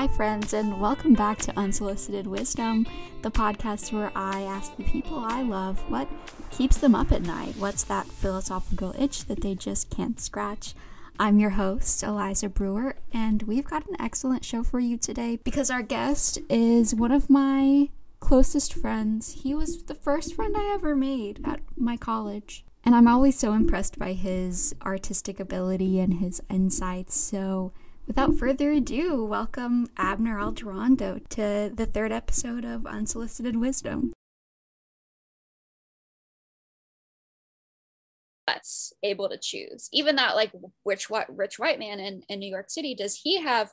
Hi, friends, and welcome back to Unsolicited Wisdom, the podcast where I ask the people I love what keeps them up at night. What's that philosophical itch that they just can't scratch? I'm your host, Eliza Brewer, and we've got an excellent show for you today because our guest is one of my closest friends. He was the first friend I ever made at my college. And I'm always so impressed by his artistic ability and his insights. So, Without further ado, welcome Abner Algerando to the third episode of Unsolicited Wisdom. That's able to choose. Even that, like, rich white, rich white man in, in New York City, does he have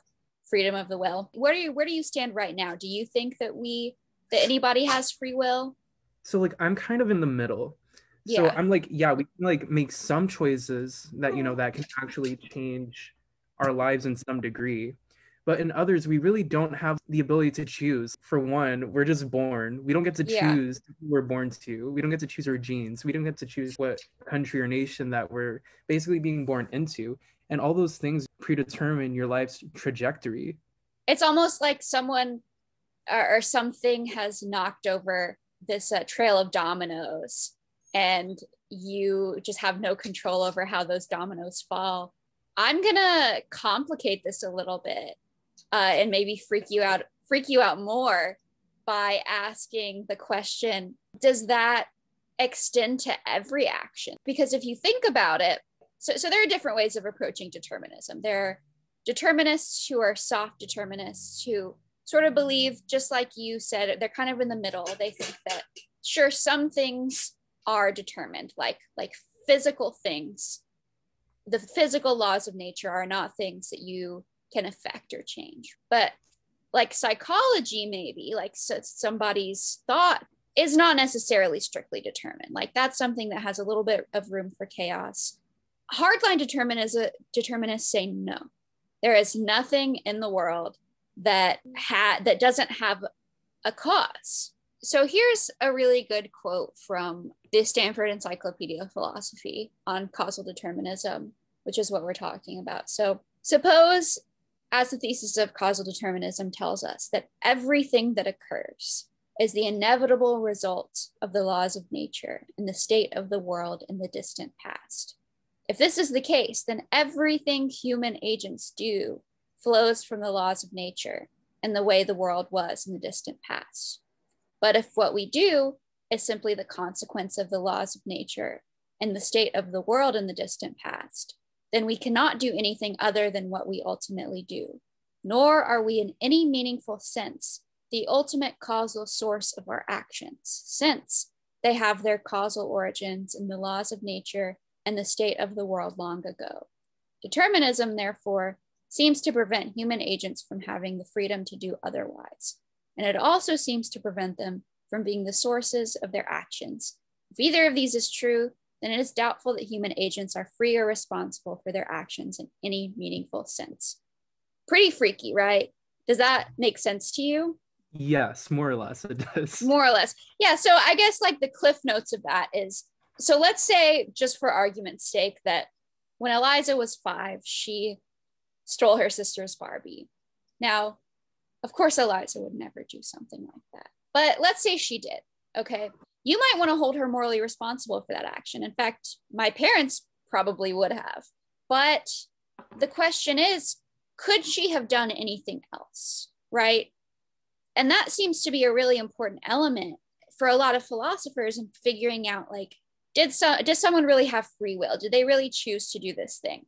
freedom of the will? Where do you where do you stand right now? Do you think that we that anybody has free will? So like I'm kind of in the middle. So. I'm like, yeah, we can like make some choices that you know that can actually change our lives in some degree. But in others, we really don't have the ability to choose. For one, we're just born. We don't get to choose yeah. who we're born to. We don't get to choose our genes. We don't get to choose what country or nation that we're basically being born into. And all those things predetermine your life's trajectory. It's almost like someone or, or something has knocked over this uh, trail of dominoes and you just have no control over how those dominoes fall I'm gonna complicate this a little bit uh, and maybe freak you out, freak you out more by asking the question: Does that extend to every action? Because if you think about it, so so there are different ways of approaching determinism. There are determinists who are soft determinists who sort of believe, just like you said, they're kind of in the middle. They think that sure some things are determined, like like physical things the physical laws of nature are not things that you can affect or change. But like psychology maybe like so somebody's thought is not necessarily strictly determined. Like that's something that has a little bit of room for chaos. Hardline determinism determinists say no. There is nothing in the world that had that doesn't have a cause. So here's a really good quote from the Stanford Encyclopedia of Philosophy on causal determinism, which is what we're talking about. So suppose, as the thesis of causal determinism tells us, that everything that occurs is the inevitable result of the laws of nature and the state of the world in the distant past. If this is the case, then everything human agents do flows from the laws of nature and the way the world was in the distant past. But if what we do is simply the consequence of the laws of nature and the state of the world in the distant past, then we cannot do anything other than what we ultimately do, nor are we in any meaningful sense the ultimate causal source of our actions, since they have their causal origins in the laws of nature and the state of the world long ago. Determinism, therefore, seems to prevent human agents from having the freedom to do otherwise and it also seems to prevent them from being the sources of their actions. If either of these is true, then it is doubtful that human agents are free or responsible for their actions in any meaningful sense. Pretty freaky, right? Does that make sense to you? Yes, more or less it does. More or less. Yeah. So I guess like the cliff notes of that is so let's say, just for argument's sake, that when Eliza was five, she stole her sister's Barbie. Now, of course, Eliza would never do something like that. But let's say she did. Okay. You might want to hold her morally responsible for that action. In fact, my parents probably would have. But the question is could she have done anything else? Right. And that seems to be a really important element for a lot of philosophers in figuring out like, did, so, did someone really have free will? Did they really choose to do this thing?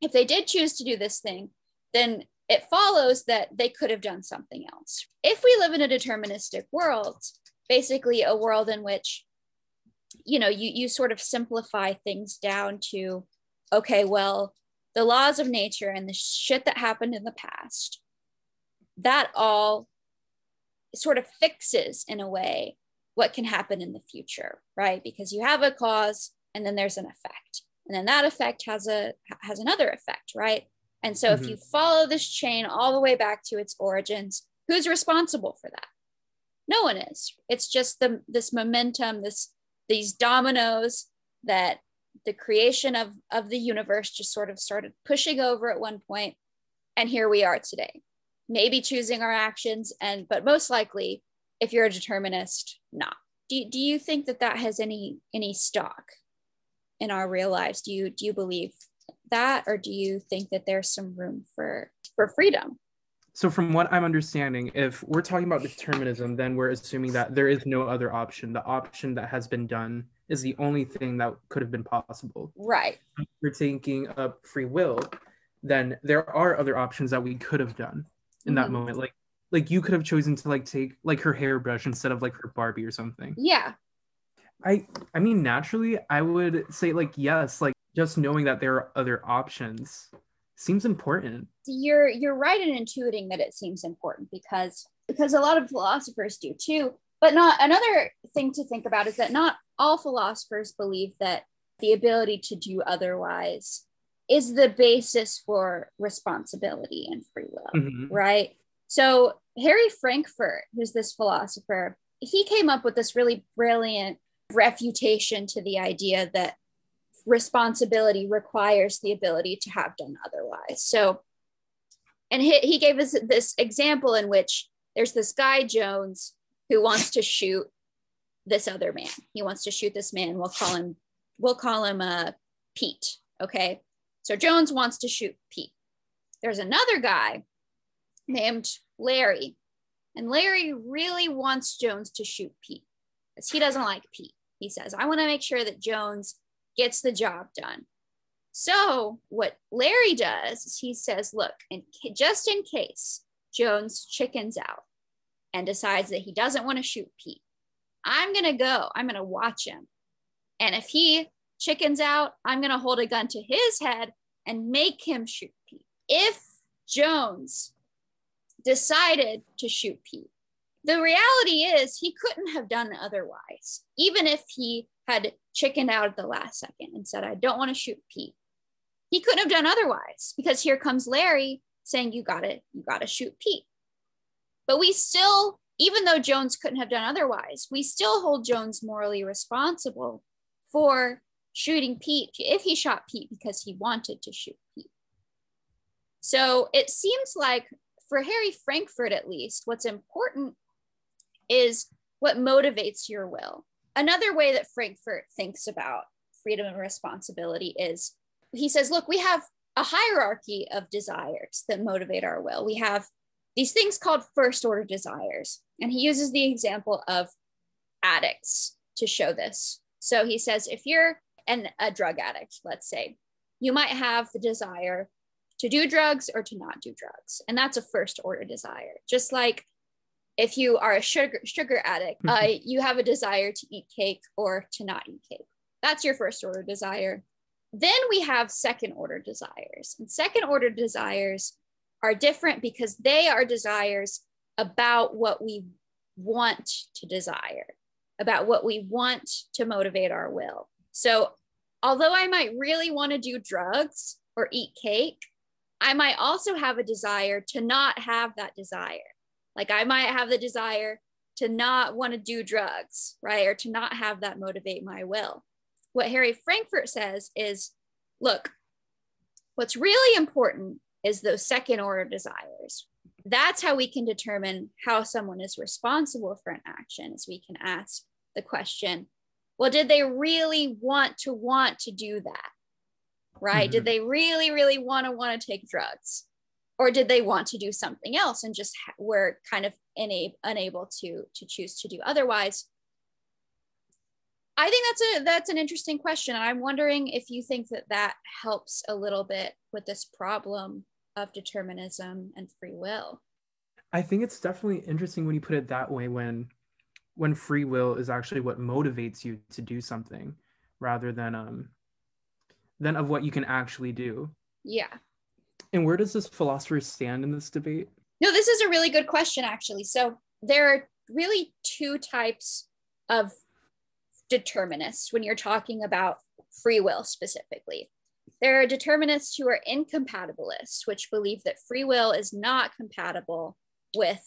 If they did choose to do this thing, then it follows that they could have done something else. If we live in a deterministic world, basically a world in which you know you you sort of simplify things down to okay well the laws of nature and the shit that happened in the past that all sort of fixes in a way what can happen in the future right because you have a cause and then there's an effect and then that effect has a has another effect right and so mm-hmm. if you follow this chain all the way back to its origins, who's responsible for that? No one is. It's just the this momentum, this these dominoes that the creation of, of the universe just sort of started pushing over at one point, and here we are today. maybe choosing our actions and but most likely if you're a determinist not do, do you think that that has any any stock in our real lives do you do you believe that or do you think that there's some room for for freedom so from what i'm understanding if we're talking about determinism then we're assuming that there is no other option. The option that has been done is the only thing that could have been possible. Right. If we're taking up free will then there are other options that we could have done in mm-hmm. that moment. Like like you could have chosen to like take like her hairbrush instead of like her barbie or something. Yeah. I i mean naturally i would say like yes like just knowing that there are other options seems important. You're you're right in intuiting that it seems important because because a lot of philosophers do too. But not another thing to think about is that not all philosophers believe that the ability to do otherwise is the basis for responsibility and free will mm-hmm. right? So harry frankfurt who's this philosopher he came up with this really brilliant refutation to the idea that responsibility requires the ability to have done otherwise. So, and he, he gave us this example in which there's this guy, Jones, who wants to shoot this other man. He wants to shoot this man. We'll call him, we'll call him uh, Pete. Okay. So Jones wants to shoot Pete. There's another guy named Larry. And Larry really wants Jones to shoot Pete because he doesn't like Pete. He says, I want to make sure that Jones gets the job done. So, what Larry does is he says, Look, and just in case Jones chickens out and decides that he doesn't want to shoot Pete, I'm going to go, I'm going to watch him. And if he chickens out, I'm going to hold a gun to his head and make him shoot Pete. If Jones decided to shoot Pete, the reality is he couldn't have done otherwise, even if he had chickened out at the last second and said, I don't want to shoot Pete. He couldn't have done otherwise because here comes Larry saying, You got to, you got to shoot Pete. But we still, even though Jones couldn't have done otherwise, we still hold Jones morally responsible for shooting Pete if he shot Pete because he wanted to shoot Pete. So it seems like for Harry Frankfurt, at least, what's important is what motivates your will. Another way that Frankfurt thinks about freedom and responsibility is he says, look, we have a hierarchy of desires that motivate our will. We have these things called first order desires. And he uses the example of addicts to show this. So he says, if you're an, a drug addict, let's say, you might have the desire to do drugs or to not do drugs. And that's a first order desire. Just like if you are a sugar sugar addict, uh, you have a desire to eat cake or to not eat cake. That's your first order desire. Then we have second order desires. And second order desires are different because they are desires about what we want to desire, about what we want to motivate our will. So, although I might really want to do drugs or eat cake, I might also have a desire to not have that desire. Like I might have the desire to not want to do drugs, right? Or to not have that motivate my will. What Harry Frankfurt says is look, what's really important is those second order desires. That's how we can determine how someone is responsible for an action, is we can ask the question, well, did they really want to want to do that? Right? Mm-hmm. Did they really, really want to want to take drugs? Or did they want to do something else and just were kind of ina- unable to to choose to do otherwise? I think that's a that's an interesting question and i'm wondering if you think that that helps a little bit with this problem of determinism and free will. I think it's definitely interesting when you put it that way when when free will is actually what motivates you to do something rather than um than of what you can actually do. Yeah and where does this philosopher stand in this debate? No, this is a really good question, actually. So there are really two types of determinists when you're talking about free will specifically. There are determinists who are incompatibilists, which believe that free will is not compatible with,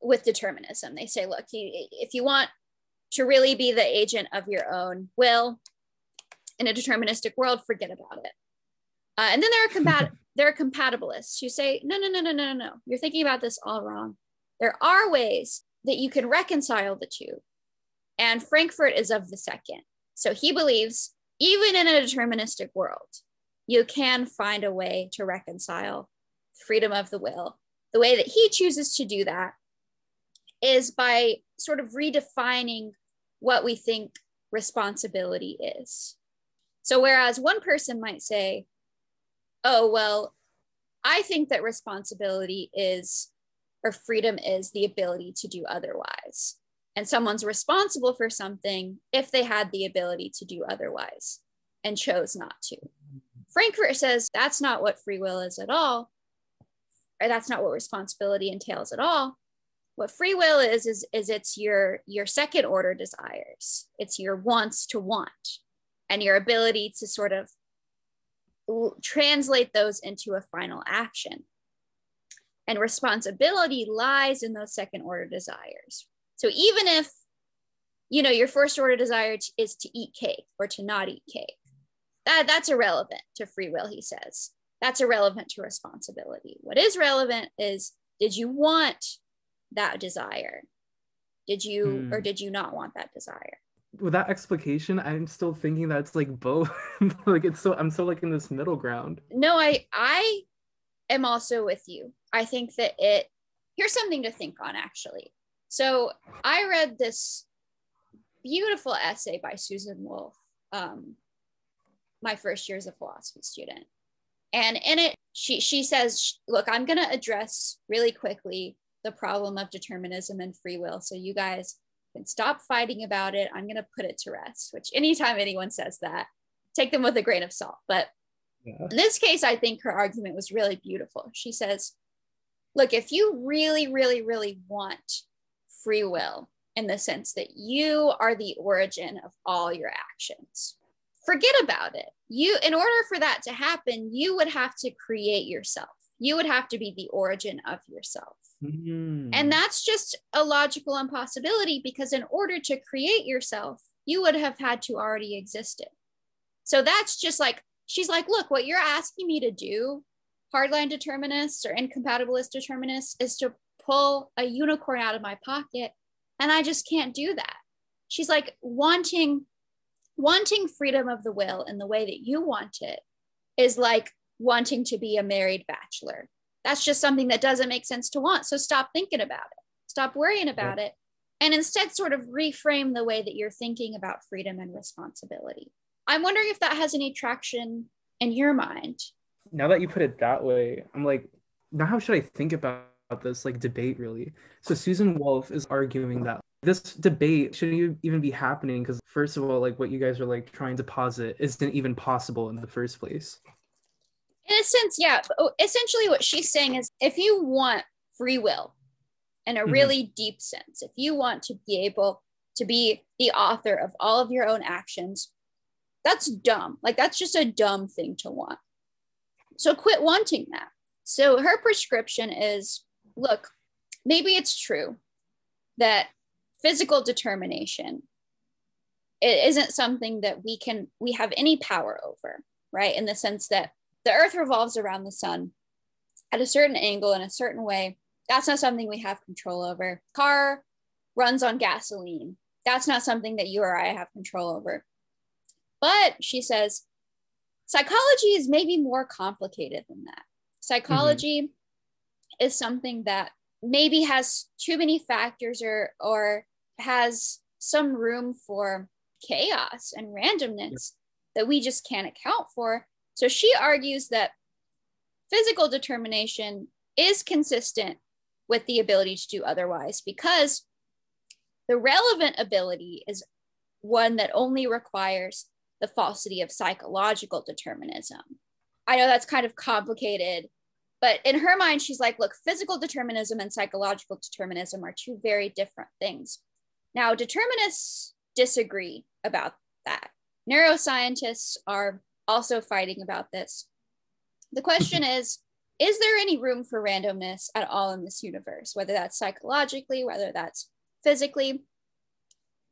with determinism. They say, look, you, if you want to really be the agent of your own will in a deterministic world, forget about it. Uh, and then there are combat there are compatibilists who say, no, no, no, no, no, no, you're thinking about this all wrong. There are ways that you can reconcile the two. And Frankfurt is of the second. So he believes, even in a deterministic world, you can find a way to reconcile freedom of the will. The way that he chooses to do that is by sort of redefining what we think responsibility is. So, whereas one person might say, oh, well, I think that responsibility is, or freedom is the ability to do otherwise. And someone's responsible for something if they had the ability to do otherwise and chose not to. Frankfurt says that's not what free will is at all, or that's not what responsibility entails at all. What free will is is is it's your your second order desires. It's your wants to want and your ability to sort of translate those into a final action. And responsibility lies in those second order desires. So even if you know your first order desire is to eat cake or to not eat cake, that, that's irrelevant to free will, he says. That's irrelevant to responsibility. What is relevant is did you want that desire? Did you hmm. or did you not want that desire? With that explication, I'm still thinking that it's like both. like it's so I'm still like in this middle ground. No, I I am also with you. I think that it here's something to think on actually. So I read this beautiful essay by Susan Wolf um, my first year as a philosophy student. And in it, she, she says, look, I'm going to address really quickly the problem of determinism and free will. So you guys can stop fighting about it. I'm going to put it to rest, which anytime anyone says that, take them with a grain of salt. But yeah. in this case, I think her argument was really beautiful. She says, look, if you really, really, really want free will in the sense that you are the origin of all your actions, forget about it. You, in order for that to happen, you would have to create yourself. You would have to be the origin of yourself. Mm-hmm. And that's just a logical impossibility because in order to create yourself, you would have had to already existed. So that's just like, she's like, look, what you're asking me to do, hardline determinists or incompatibilist determinists, is to pull a unicorn out of my pocket. And I just can't do that. She's like, wanting wanting freedom of the will in the way that you want it is like wanting to be a married bachelor. That's just something that doesn't make sense to want. So stop thinking about it, stop worrying about it, and instead sort of reframe the way that you're thinking about freedom and responsibility. I'm wondering if that has any traction in your mind. Now that you put it that way, I'm like, now how should I think about this like debate really? So Susan Wolf is arguing that this debate shouldn't even be happening because first of all like what you guys are like trying to posit isn't even possible in the first place in a sense yeah oh, essentially what she's saying is if you want free will in a mm-hmm. really deep sense if you want to be able to be the author of all of your own actions that's dumb. Like that's just a dumb thing to want. So quit wanting that. So her prescription is look maybe it's true that physical determination it isn't something that we can we have any power over right? In the sense that the earth revolves around the sun at a certain angle in a certain way. That's not something we have control over. Car runs on gasoline. That's not something that you or i have control over. But she says psychology is maybe more complicated than that. Psychology mm-hmm. is something that maybe has too many factors or or has some room for chaos and randomness that we just can't account for. So she argues that physical determination is consistent with the ability to do otherwise because the relevant ability is one that only requires the falsity of psychological determinism. I know that's kind of complicated, but in her mind, she's like, look, physical determinism and psychological determinism are two very different things. Now, determinists disagree about that. Neuroscientists are also fighting about this. The question mm-hmm. is Is there any room for randomness at all in this universe, whether that's psychologically, whether that's physically?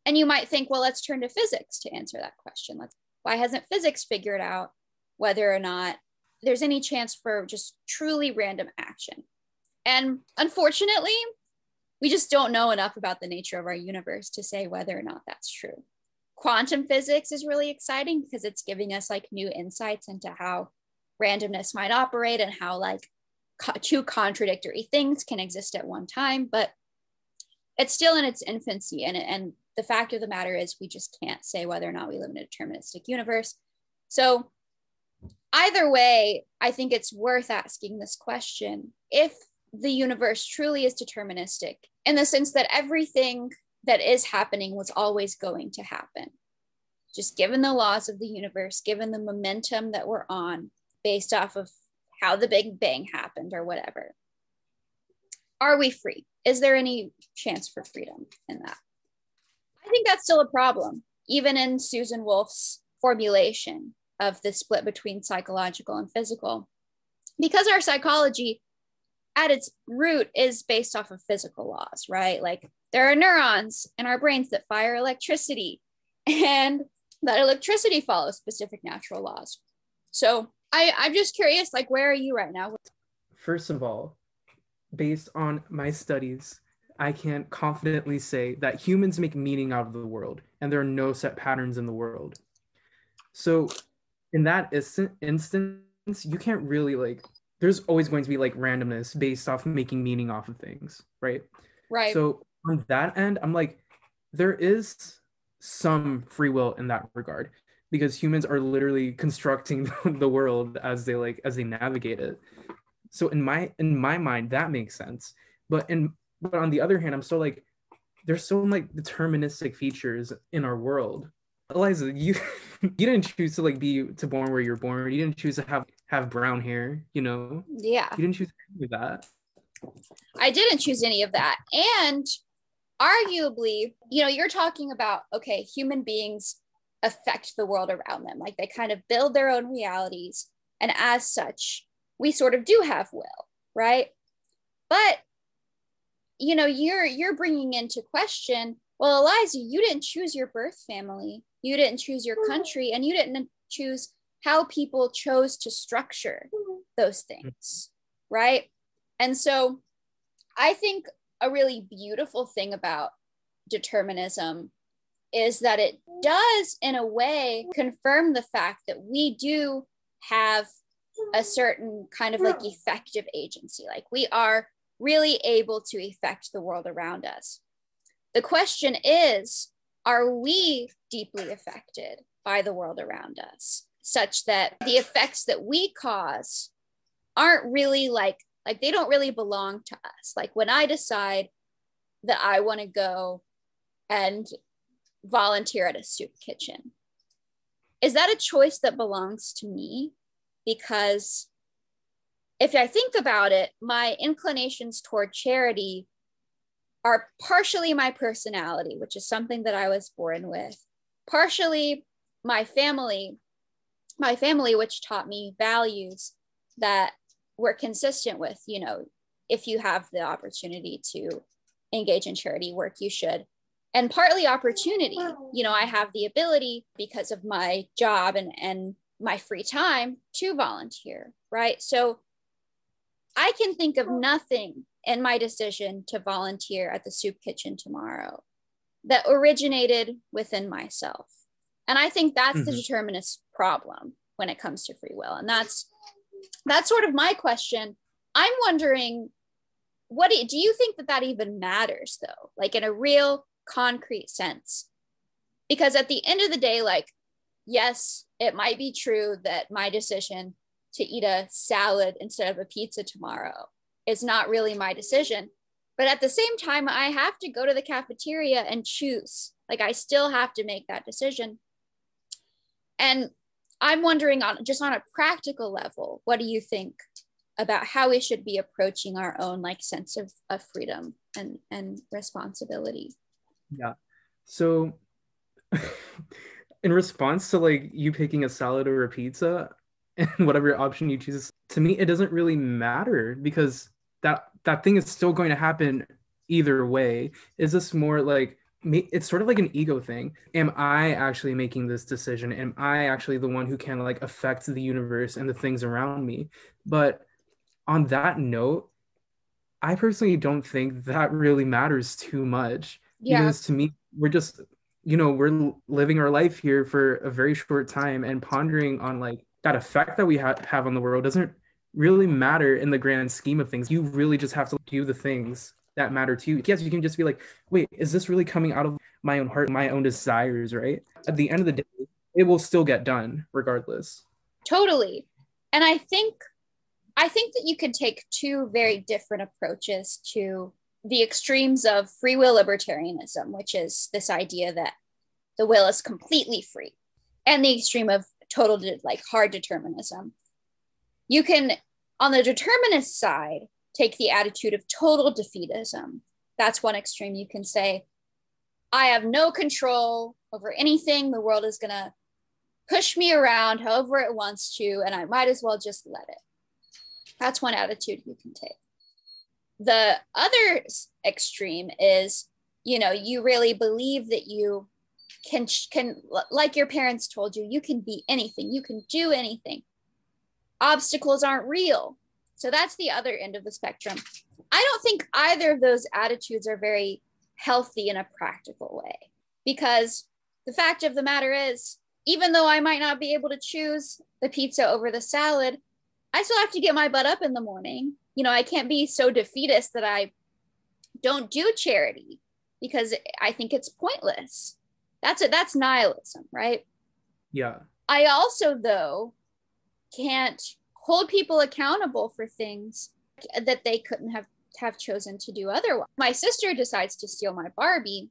And you might think, well, let's turn to physics to answer that question. Let's, why hasn't physics figured out whether or not there's any chance for just truly random action. And unfortunately, we just don't know enough about the nature of our universe to say whether or not that's true. Quantum physics is really exciting because it's giving us like new insights into how randomness might operate and how like co- two contradictory things can exist at one time. But it's still in its infancy. And, and the fact of the matter is, we just can't say whether or not we live in a deterministic universe. So, either way, I think it's worth asking this question if the universe truly is deterministic, in the sense that everything that is happening was always going to happen. Just given the laws of the universe, given the momentum that we're on, based off of how the Big Bang happened or whatever. Are we free? Is there any chance for freedom in that? I think that's still a problem, even in Susan Wolf's formulation of the split between psychological and physical. Because our psychology at its root is based off of physical laws, right? Like there are neurons in our brains that fire electricity, and that electricity follows specific natural laws. So I, I'm just curious, like, where are you right now? First of all, based on my studies, I can confidently say that humans make meaning out of the world and there are no set patterns in the world. So, in that instance, you can't really like, there's always going to be like randomness based off making meaning off of things, right? Right. So, on that end, I'm like, there is some free will in that regard because humans are literally constructing the world as they like as they navigate it. So in my in my mind that makes sense. But in but on the other hand i'm still like there's so like deterministic features in our world. Eliza you you didn't choose to like be to born where you're born. You didn't choose to have have brown hair you know? Yeah. You didn't choose any of that. I didn't choose any of that. And arguably you know you're talking about okay human beings affect the world around them. Like they kind of build their own realities. And as such, we sort of do have will, right? But you know, you're you're bringing into question, well, Eliza, you didn't choose your birth family. You didn't choose your country and you didn't choose how people chose to structure those things, right? And so I think a really beautiful thing about determinism is that it does, in a way, confirm the fact that we do have a certain kind of like effective agency. Like we are really able to affect the world around us. The question is are we deeply affected by the world around us such that the effects that we cause aren't really like like they don't really belong to us like when i decide that i want to go and volunteer at a soup kitchen. Is that a choice that belongs to me? Because if I think about it, my inclinations toward charity are partially my personality, which is something that I was born with, partially my family, my family, which taught me values that were consistent with, you know, if you have the opportunity to engage in charity work, you should. And partly opportunity you know i have the ability because of my job and and my free time to volunteer right? So i can think of nothing in my decision to volunteer at the soup kitchen tomorrow that originated within myself. And i think that's mm-hmm. the determinist problem when it comes to free will. And that's that's sort of my question i'm wondering what do you, do you think that that even matters though like in a real concrete sense. Because at the end of the day, like, yes, it might be true that my decision to eat a salad instead of a pizza tomorrow is not really my decision. But at the same time, I have to go to the cafeteria and choose. Like, I still have to make that decision. And I'm wondering on just on a practical level, what do you think about how we should be approaching our own like sense of, of freedom and, and responsibility? Yeah. So in response to like you picking a salad or a pizza and whatever option you choose, to me it doesn't really matter because that that thing is still going to happen either way. Is this more like it's sort of like an ego thing. Am I actually making this decision? Am I actually the one who can like affect the universe and the things around me? But on that note, I personally don't think that really matters too much. Yeah. Because to me, we're just, you know, we're living our life here for a very short time and pondering on like that effect that we ha- have on the world doesn't really matter in the grand scheme of things. You really just have to do the things that matter to you. Yes, you can just be like, wait, is this really coming out of my own heart, my own desires, right? At the end of the day, it will still get done regardless. Totally. And I think I think that you could take two very different approaches to the extremes of free will libertarianism, which is this idea that the will is completely free, and the extreme of total like hard determinism. You can on the determinist side take the attitude of total defeatism. That's one extreme. You can say, I have no control over anything. The world is going to push me around however it wants to, and I might as well just let it. That's one attitude you can take. The other extreme is, you know, you really believe that you can can like your parents told you, you can be anything, you can do anything. Obstacles aren't real. So that's the other end of the spectrum. I don't think either of those attitudes are very healthy in a practical way because the fact of the matter is, even though I might not be able to choose the pizza over the salad, I still have to get my butt up in the morning. You know, I can't be so defeatist that I don't do charity because I think it's pointless. That's it. That's nihilism, right? Yeah. I also, though, can't hold people accountable for things that they couldn't have have chosen to do otherwise. My sister decides to steal my Barbie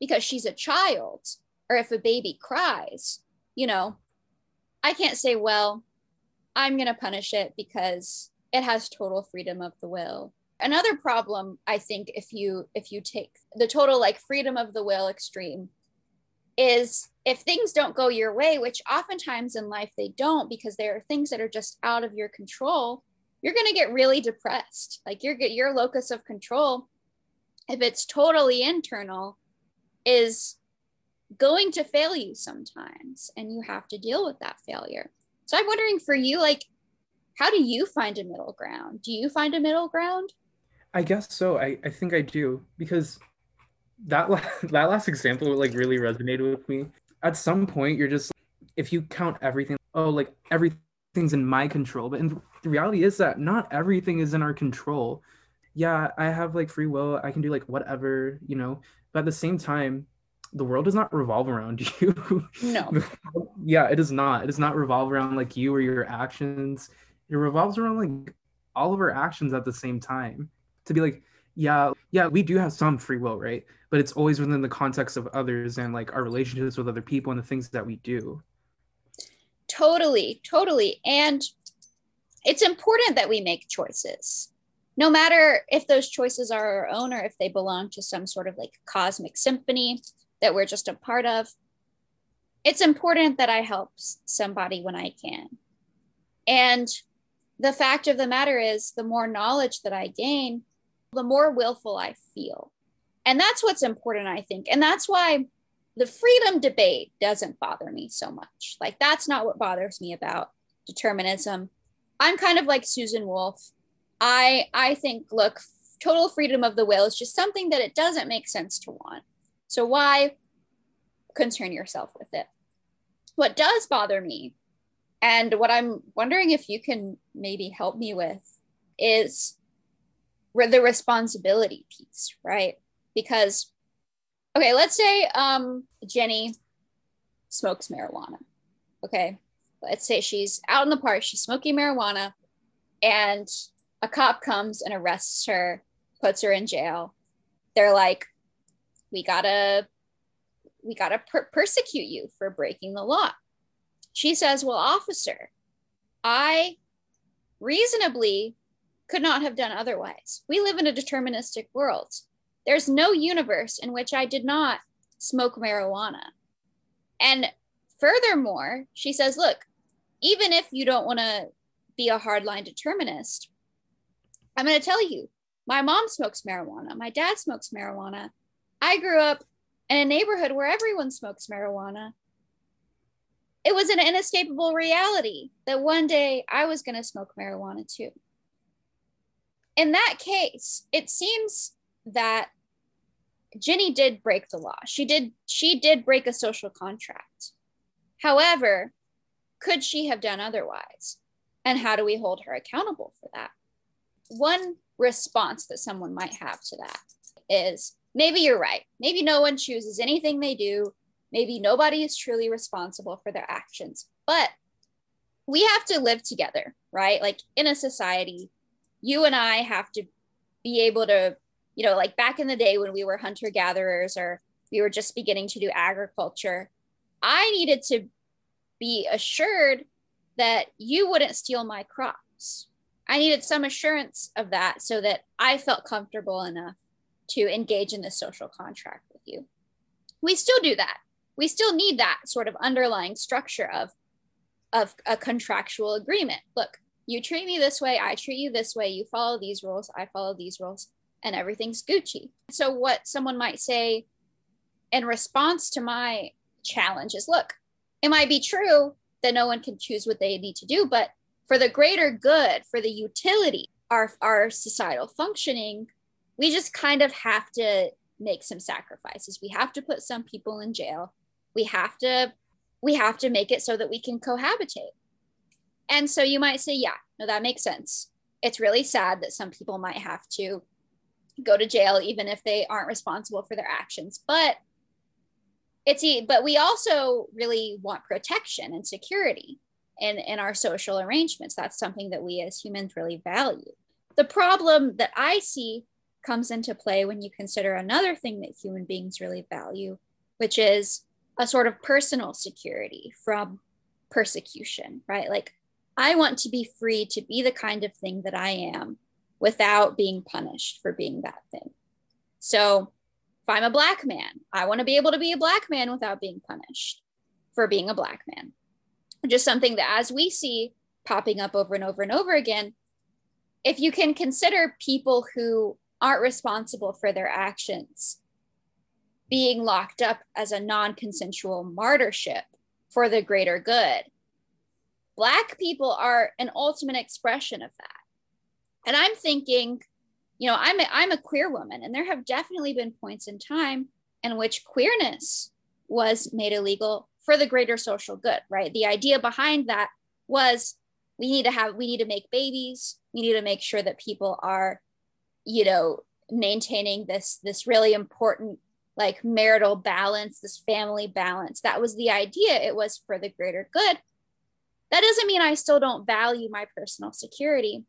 because she's a child or if a baby cries, you know, I can't say, well, I'm going to punish it because it has total freedom of the will. Another problem I think if you if you take the total like freedom of the will extreme is if things don't go your way, which oftentimes in life they don't because there are things that are just out of your control, you're going to get really depressed. Like your your locus of control if it's totally internal is going to fail you sometimes and you have to deal with that failure. So I'm wondering for you like how do you find a middle ground? Do you find a middle ground? I guess so. I, I think I do because that that last example like really resonated with me. At some point, you're just if you count everything, oh, like everything's in my control. But in, the reality is that not everything is in our control. Yeah, I have like free will. I can do like whatever, you know. But at the same time, the world does not revolve around you. No. yeah, it does not. It does not revolve around like you or your actions. It revolves around like all of our actions at the same time. To be like, yeah, yeah, we do have some free will, right? But it's always within the context of others and like our relationships with other people and the things that we do. Totally, totally. And it's important that we make choices. No matter if those choices are our own or if they belong to some sort of like cosmic symphony that we're just a part of. It's important that I help somebody when I can. And the fact of the matter is, the more knowledge that I gain, the more willful I feel. And that's what's important, I think. And that's why the freedom debate doesn't bother me so much. Like, that's not what bothers me about determinism. I'm kind of like Susan Wolf. I I think look, total freedom of the will is just something that it doesn't make sense to want. So why concern yourself with it? What does bother me, and what I'm wondering if you can maybe help me with, is the responsibility piece, right? Because, okay, let's say um, Jenny smokes marijuana. Okay, let's say she's out in the park, she's smoking marijuana, and a cop comes and arrests her, puts her in jail. They're like, we gotta, we gotta per- persecute you for breaking the law. She says, well, officer, I reasonably could not have done otherwise. We live in a deterministic world. There's no universe in which I did not smoke marijuana. And furthermore, she says, look, even if you don't want to be a hardline determinist, I'm going to tell you, my mom smokes marijuana, my dad smokes marijuana, I grew up in a neighborhood where everyone smokes marijuana. It was an inescapable reality that one day I was going to smoke marijuana too. In that case, it seems that Ginny did break the law. She did she did break a social contract. However, could she have done otherwise? And how do we hold her accountable for that? One response that someone might have to that is maybe you're right. Maybe no one chooses anything they do. Maybe nobody is truly responsible for their actions. But we have to live together, right? Like in a society, you and I have to be able to, you know, like back in the day when we were hunter gatherers or we were just beginning to do agriculture, I needed to be assured that you wouldn't steal my crops. I needed some assurance of that so that I felt comfortable enough to engage in this social contract with you. We still do that. We still need that sort of underlying structure of, of a contractual agreement. Look, you treat me this way, I treat you this way, you follow these rules, I follow these rules, and everything's Gucci. So, what someone might say in response to my challenge is look, it might be true that no one can choose what they need to do, but for the greater good, for the utility, our, our societal functioning, we just kind of have to make some sacrifices. We have to put some people in jail. We have to we have to make it so that we can cohabitate. And so you might say, yeah, no, that makes sense. It's really sad that some people might have to go to jail even if they aren't responsible for their actions. But it's but we also really want protection and security in, in our social arrangements. That's something that we as humans really value. The problem that I see comes into play when you consider another thing that human beings really value, which is a sort of personal security from persecution, right? Like, I want to be free to be the kind of thing that I am without being punished for being that thing. So, if I'm a black man, I want to be able to be a black man without being punished for being a black man. Just something that, as we see popping up over and over and over again, if you can consider people who aren't responsible for their actions being locked up as a non consensual martyrship for the greater good. Black people are an ultimate expression of that. And I'm thinking, you know, I'm a, I'm a queer woman, and there have definitely been points in time in which queerness was made illegal for the greater social good, right? The idea behind that was we need to have, we need to make babies, we need to make sure that people are you know maintaining this this really important like marital balance this family balance that was the idea it was for the greater good that doesn't mean i still don't value my personal security.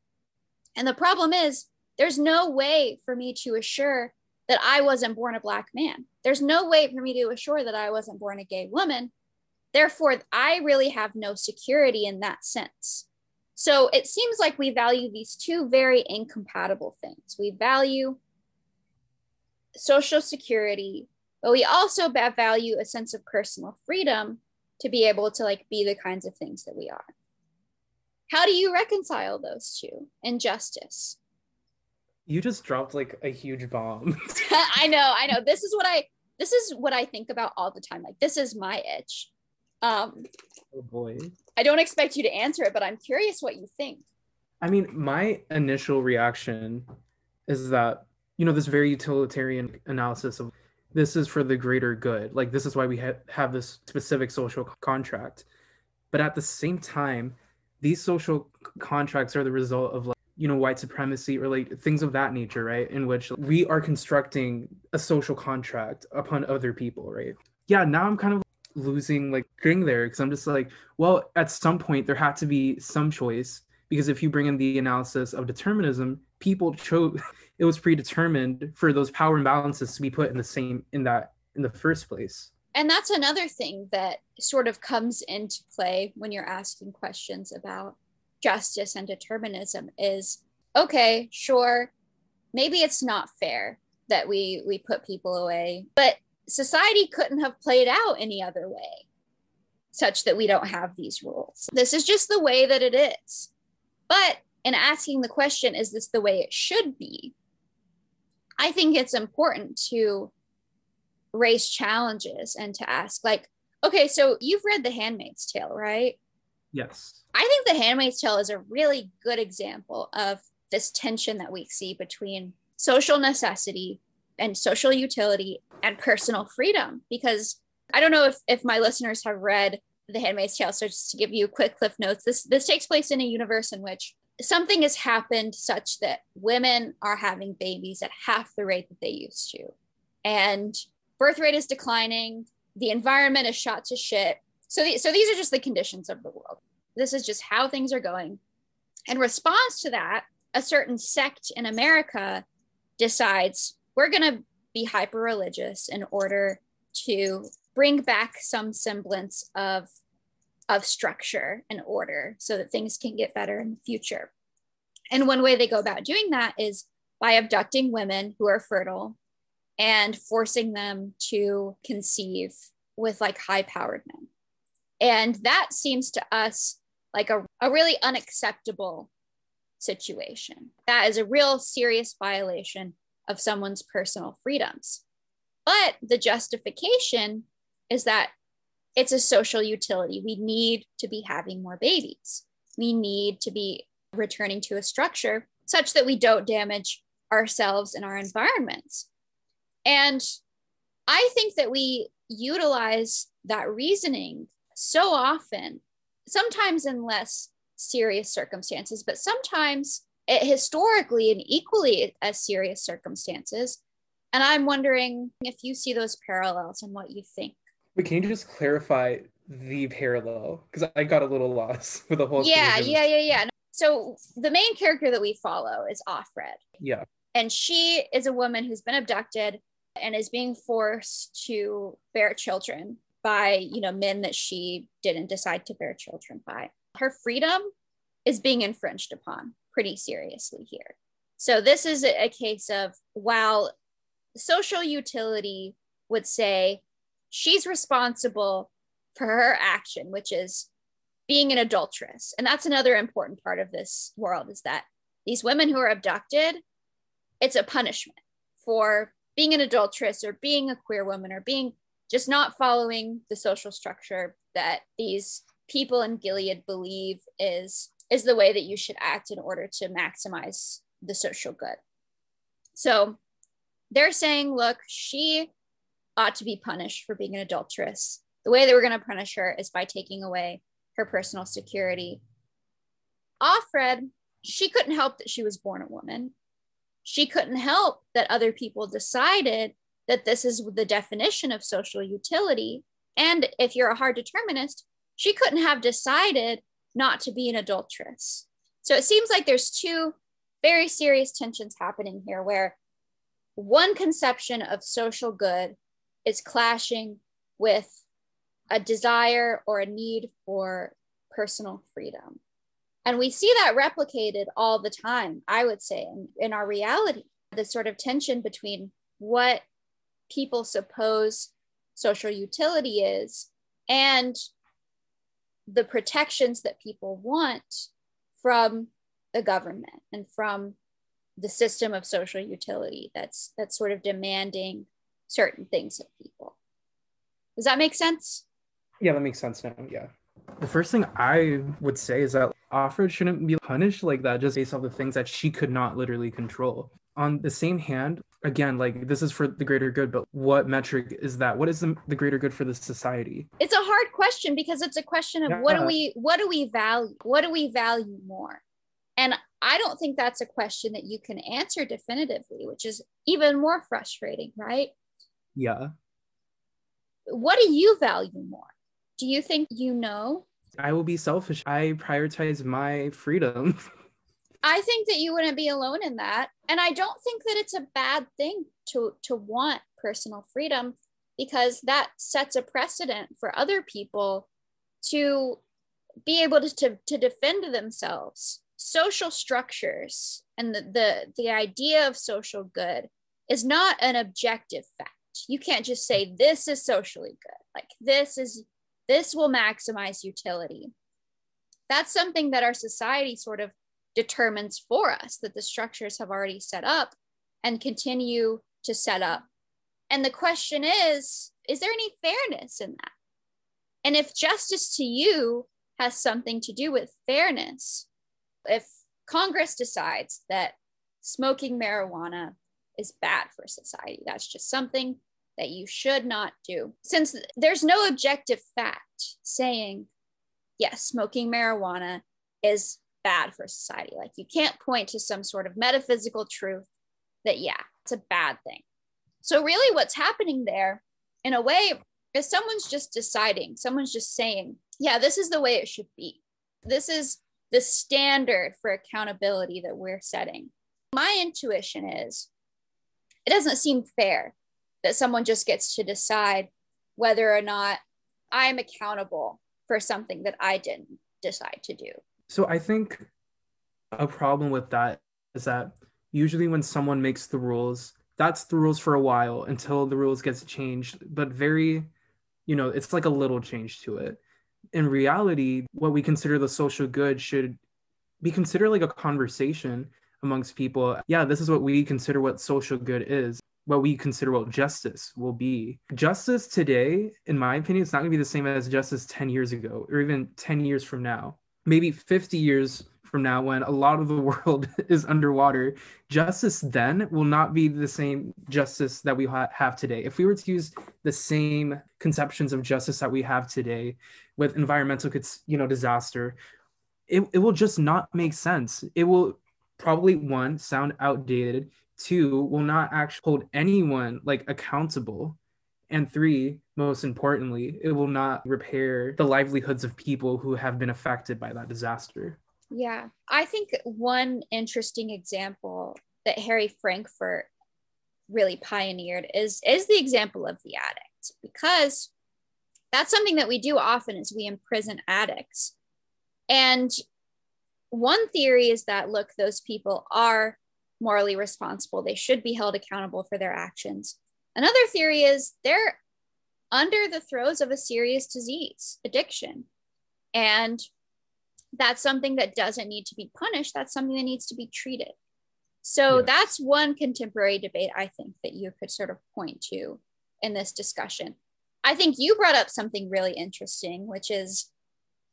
And the problem is there's no way for me to assure that i wasn't born a black man. There's no way for me to assure that i wasn't born a gay woman. Therefore i really have no security in that sense. So it seems like we value these two very incompatible things. We value social security, but we also value a sense of personal freedom to be able to like be the kinds of things that we are. How do you reconcile those two in justice? You just dropped like a huge bomb. I know, I know. This is what I this is what I think about all the time. Like this is my itch. Um oh boy. I don't expect you to answer it, but I'm curious what you think. I mean, my initial reaction is that, you know, this very utilitarian analysis of this is for the greater good. Like, this is why we ha- have this specific social contract. But at the same time, these social contracts are the result of like, you know, white supremacy or like things of that nature, right? In which we are constructing a social contract upon other people, right? Yeah, now I'm kind of losing like string there because I'm just like, well, at some point there had to be some choice because if you bring in the analysis of determinism, people chose it was predetermined for those power imbalances to be put in the same in that in the first place. And that's another thing that sort of comes into play when you're asking questions about justice and determinism is okay, sure, maybe it's not fair that we we put people away, but society couldn't have played out any other way, such that we don't have these rules. This is just the way that it is. But in asking the question, is this the way it should be? I think it's important to raise challenges and to ask like okay so you've read the handmaid's tale right? Yes. I think the handmaid's tale is a really good example of this tension that we see between social necessity and social utility and personal freedom because i don't know if, if my listeners have read the handmaid's tale so just to give you quick cliff notes this this takes place in a universe in which something has happened such that women are having babies at half the rate that they used to. And birth rate is declining. The environment is shot to shit. So, the, so these are just the conditions of the world. This is just how things are going. In response to that a certain sect in america decides we're going to be hyper religious in order to bring back some semblance of of structure and order so that things can get better in the future. And one way they go about doing that is by abducting women who are fertile and forcing them to conceive with like high powered men. And that seems to us like a, a really unacceptable situation. That is a real serious violation of someone's personal freedoms. But the justification is that it's a social utility. We need to be having more babies. We need to be returning to a structure such that we don't damage ourselves and our environments. And I think that we utilize that reasoning so often, sometimes in less serious circumstances, but sometimes historically and equally as serious circumstances. And I'm wondering if you see those parallels and what you think. But can you just clarify the parallel? Because I got a little lost with the whole. Yeah, yeah, yeah, yeah. So the main character that we follow is Offred. Yeah. And she is a woman who's been abducted and is being forced to bear children by, you know, men that she didn't decide to bear children by. Her freedom is being infringed upon pretty seriously here. So this is a case of while social utility would say she's responsible for her action, which is being an adulteress. And that's another important part of this world is that these women who are abducted, it's a punishment for being an adulteress or being a queer woman or being just not following the social structure that these people in Gilead believe is is the way that you should act in order to maximize the social good. So they're saying, look, she ought to be punished for being an adulteress. The way that we're going to punish her is by taking away her personal security. Offred, she couldn't help that she was born a woman. She couldn't help that other people decided that this is the definition of social utility. And if you're a hard determinist, she couldn't have decided not to be an adulteress. So it seems like there's two very serious tensions happening here where one conception of social good is clashing with a desire or a need for personal freedom. And we see that replicated all the time, I would say, in, in our reality, the sort of tension between what people suppose social utility is and the protections that people want from the government and from the system of social utility that's that's sort of demanding certain things of people. Does that make sense? Yeah that makes sense now yeah. The first thing i would say is that Offred shouldn't be punished like that just based off the things that she could not literally control. On the same hand again like this is for the greater good but what metric is that? What is the, the greater good for the society? It's a hard question because it's a question of yeah. what do we what do we value what do we value more? And i don't think that's a question that you can answer definitively which is even more frustrating right yeah what do you value more do you think you know i will be selfish i prioritize my freedom I think that you wouldn't be alone in that. And I don't think that it's a bad thing to to want personal freedom because that sets a precedent for other people to be able to, to, to defend themselves. Social structures and the, the the idea of social good is not an objective fact. You can't just say this is socially good. Like this is this will maximize utility. That's something that our society sort of determines for us that the structures have already set up and continue to set up And the question is is there any fairness in that? And if justice to you has something to do with fairness, if Congress decides that smoking marijuana is bad for society, that's just something that you should not do. Since there's no objective fact saying, yes, smoking marijuana is bad for society. Like you can't point to some sort of metaphysical truth that, yeah, it's a bad thing. So, really, what's happening there in a way is someone's just deciding, someone's just saying, yeah, this is the way it should be. This is the standard for accountability that we're setting. My intuition is it doesn't seem fair that someone just gets to decide whether or not I'm accountable for something that I didn't decide to do. So I think a problem with that is that usually when someone makes the rules, that's the rules for a while until the rules gets changed, but very, you know, it's like a little change to it. In reality, what we consider the social good should be considered like a conversation amongst people. Yeah, this is what we consider what social good is what we consider what justice will be. Justice today, in my opinion, it's not going to be the same as justice 10 years ago or even 10 years from now. Maybe 50 years from now, when a lot of the world is underwater, justice then will not be the same justice that we ha- have today. If we were to use the same conceptions of justice that we have today with environmental, you know, disaster, it, it will just not make sense. It will probably one sound outdated two will not actually hold anyone like accountable and three most importantly it will not repair the livelihoods of people who have been affected by that disaster. Yeah. I think one interesting example that harry frankfurt really pioneered is is the example of the addict because that's something that we do often is we imprison addicts. And one theory is that look those people are morally responsible. They should be held accountable for their actions. Another theory is they're under the throes of a serious disease, addiction. And that's something that doesn't need to be punished. That's something that needs to be treated. So yes. that's one contemporary debate I think that you could sort of point to in this discussion. I think you brought up something really interesting, which is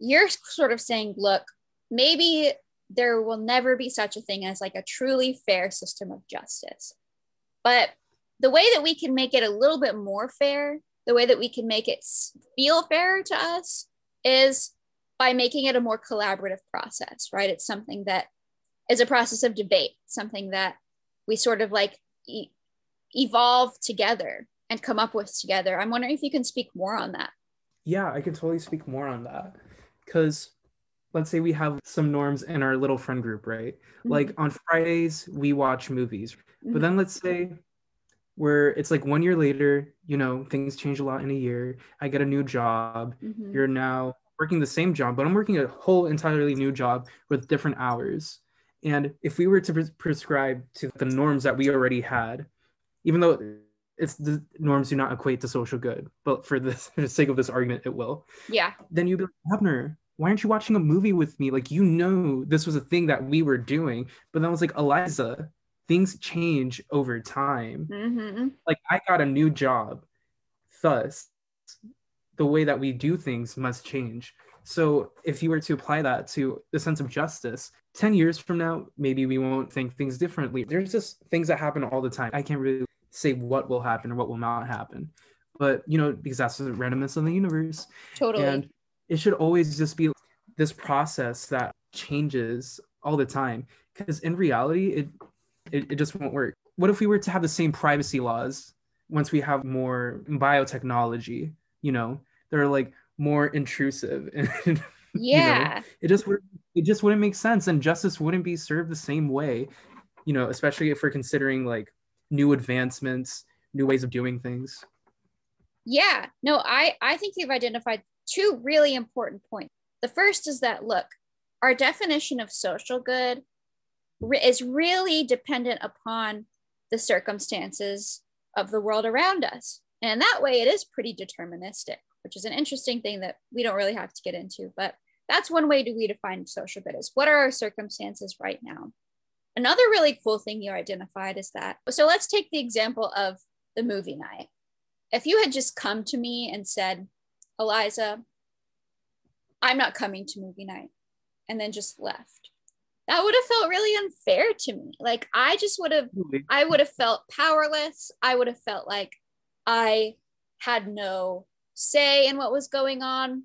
you're sort of saying, look, maybe there will never be such a thing as like a truly fair system of justice. But the way that we can make it a little bit more fair, the way that we can make it feel fairer to us is by making it a more collaborative process, right? It's something that is a process of debate, something that we sort of like e- evolve together and come up with together. I'm wondering if you can speak more on that. Yeah, I can totally speak more on that because let's say we have some norms in our little friend group, right? Mm-hmm. Like on Fridays, we watch movies. Mm-hmm. But then let's say where it's like one year later, you know, things change a lot in a year. I get a new job. Mm-hmm. You're now working the same job, but I'm working a whole entirely new job with different hours. And if we were to pre- prescribe to the norms that we already had, even though it's the norms do not equate to social good, but for the, for the sake of this argument, it will. Yeah. Then you'd be like, Abner, why aren't you watching a movie with me? Like, you know, this was a thing that we were doing. But then I was like, Eliza, things change over time. Mm-hmm. Like, I got a new job. Thus, the way that we do things must change. So, if you were to apply that to the sense of justice, 10 years from now, maybe we won't think things differently. There's just things that happen all the time. I can't really say what will happen or what will not happen. But, you know, because that's the randomness of the universe. Totally. And it should always just be this process that changes all the time because in reality it, it, it just won't work. What if we were to have the same privacy laws once we have more biotechnology you know they're like more intrusive and yeah you know, it just would it just wouldn't make sense and justice wouldn't be served the same way you know especially if we're considering like new advancements new ways of doing things. Yeah. No i i think you've identified two really important points. The first is that, look, our definition of social good is really dependent upon the circumstances of the world around us. And in that way, it is pretty deterministic, which is an interesting thing that we don't really have to get into. But that's one way to we define social good is what are our circumstances right now? Another really cool thing you identified is that, so let's take the example of the movie night. If you had just come to me and said, Eliza, I'm not coming to movie night, and then just left, that would have felt really unfair to me. Like I just would have, I would have felt powerless. I would have felt like I had no say in what was going on.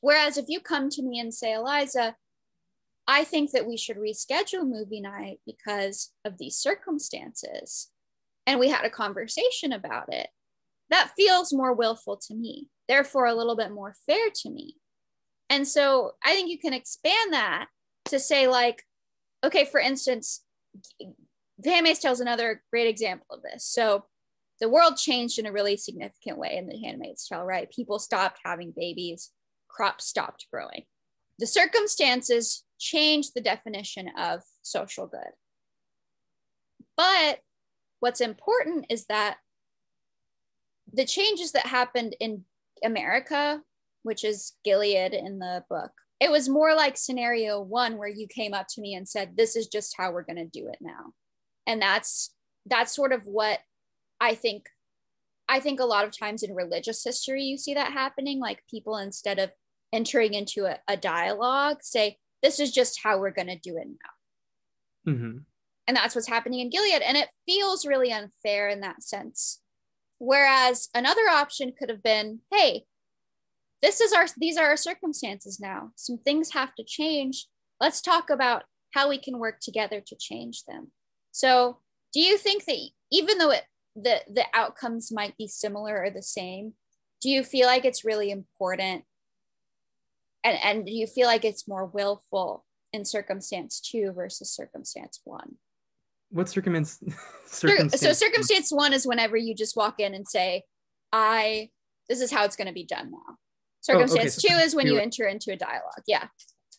Whereas if you come to me and say, Eliza, I think that we should reschedule movie night because of these circumstances, and we had a conversation about it, that feels more willful to me, therefore, a little bit more fair to me. And so I think you can expand that to say, like, okay, for instance, The Handmaid's Tale is another great example of this. So the world changed in a really significant way in The Handmaid's Tale, right? People stopped having babies, crops stopped growing. The circumstances changed the definition of social good. But what's important is that the changes that happened in America, which is Gilead in the book, it was more like scenario one where you came up to me and said, This is just how we're going to do it now. And that's that's sort of what I think I think a lot of times in religious history you see that happening like people instead of entering into a, a dialogue say this is just how we're going to do it now mm-hmm. and that's what's happening in gilead and it feels really unfair in that sense whereas another option could have been hey this is our these are our circumstances now. Some things have to change. Let's talk about how we can work together to change them. So do you think that even though it the the outcomes might be similar or the same do you feel like it's really important? And and do you feel like it's more willful in circumstance two versus circumstance one what circumstance, circumstance so circumstance one is whenever you just walk in and say i this is how it's going to be done now circumstance oh, okay. so two is when you enter into a dialogue yeah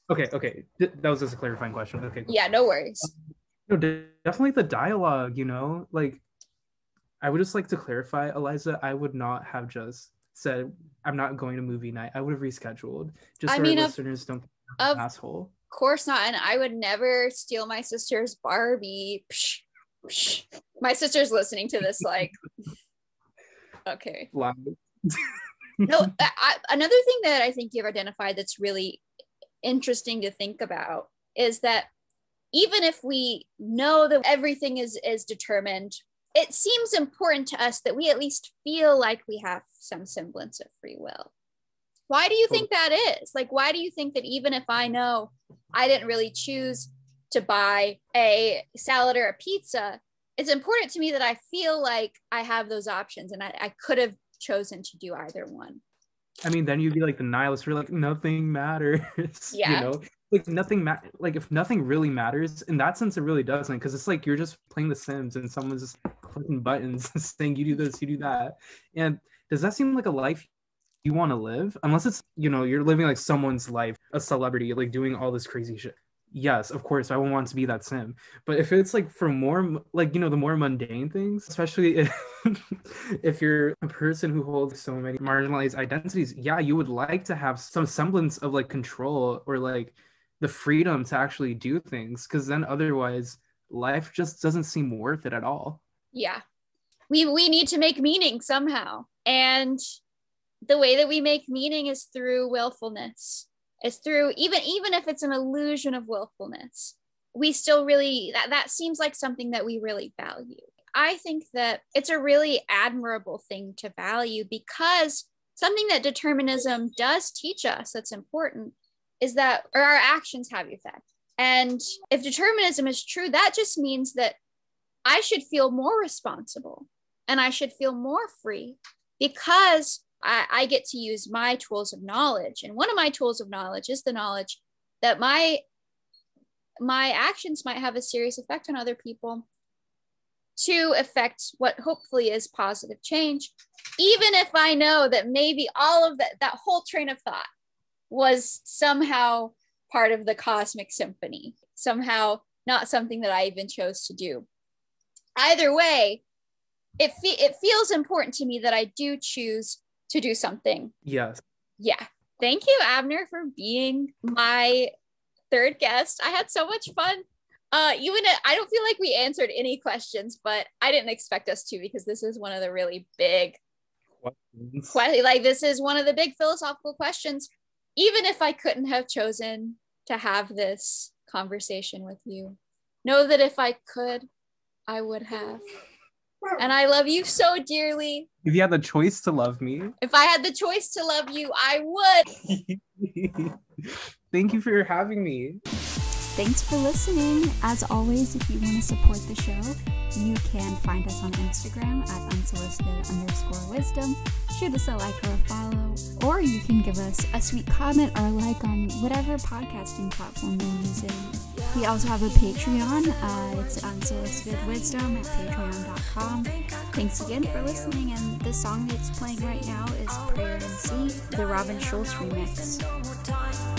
okay okay that was just a clarifying question okay cool. yeah no worries um, no, definitely the dialogue you know like I would just like to clarify, Eliza, I would not have just said I'm not going to movie night. I would have rescheduled. Just I so mean, our listeners don't of asshole. Of course not. And I would never steal my sister's Barbie. Psh, psh. My sister's listening to this like okay. no, I, another thing that I think you've identified that's really interesting to think about is that even if we know that everything is is determined it seems important to us that we at least feel like we have some semblance of free will. Why do you think that is? Like, why do you think that even if I know I didn't really choose to buy a salad or a pizza, it's important to me that I feel like I have those options and I, I could have chosen to do either one. I mean, then you'd be like the nihilist. You're like, nothing matters. Yeah. You know, like nothing ma- like if nothing really matters in that sense it really doesn't because it's like you're just playing the sims and someone's just clicking buttons saying you do this you do that and does that seem like a life you want to live unless it's you know you're living like someone's life a celebrity like doing all this crazy shit. Yes of course i would want to be that sim but if it's like for more like you know the more mundane things especially if, if you're a person who holds so many marginalized identities yeah you would like to have some semblance of like control or like the freedom to actually do things because then otherwise life just doesn't seem worth it at all. Yeah. We we need to make meaning somehow. And the way that we make meaning is through willfulness it's through even even if it's an illusion of willfulness we still really that, that seems like something that we really value i think that it's a really admirable thing to value because something that determinism does teach us that's important is that or our actions have effect. And if determinism is true, that just means that I should feel more responsible and I should feel more free because I, I, get to use my tools of knowledge. And one of my tools of knowledge is the knowledge that my my actions might have a serious effect on other people to affect what hopefully is positive change, even if I know that maybe all of that, that whole train of thought was somehow part of the cosmic symphony, somehow not something that I even chose to do. Either way, it, fe- it feels important to me that I do choose to do something. Yes. Yeah. Thank you, Abner, for being my third guest. I had so much fun. Uh, even I don't feel like we answered any questions, but I didn't expect us to because this is one of the really big questions. like this is one of the big philosophical questions. Even if I couldn't have chosen to have this conversation with you, know that if I could, I would have. And I love you so dearly. If you had the choice to love me, if I had the choice to love you, I would. Thank you for having me. Thanks for listening. As always, if you want to support the show, you can find us on Instagram at unsolicited underscore wisdom. Shoot us a like or a follow, or you can give us a sweet comment or a like on whatever podcasting platform you're using. We also have a Patreon. Uh, it's unsolicited wisdom at patreon.com. Thanks again for listening. And the song that's playing right now is Prayer in C, the Robin Schulz remix.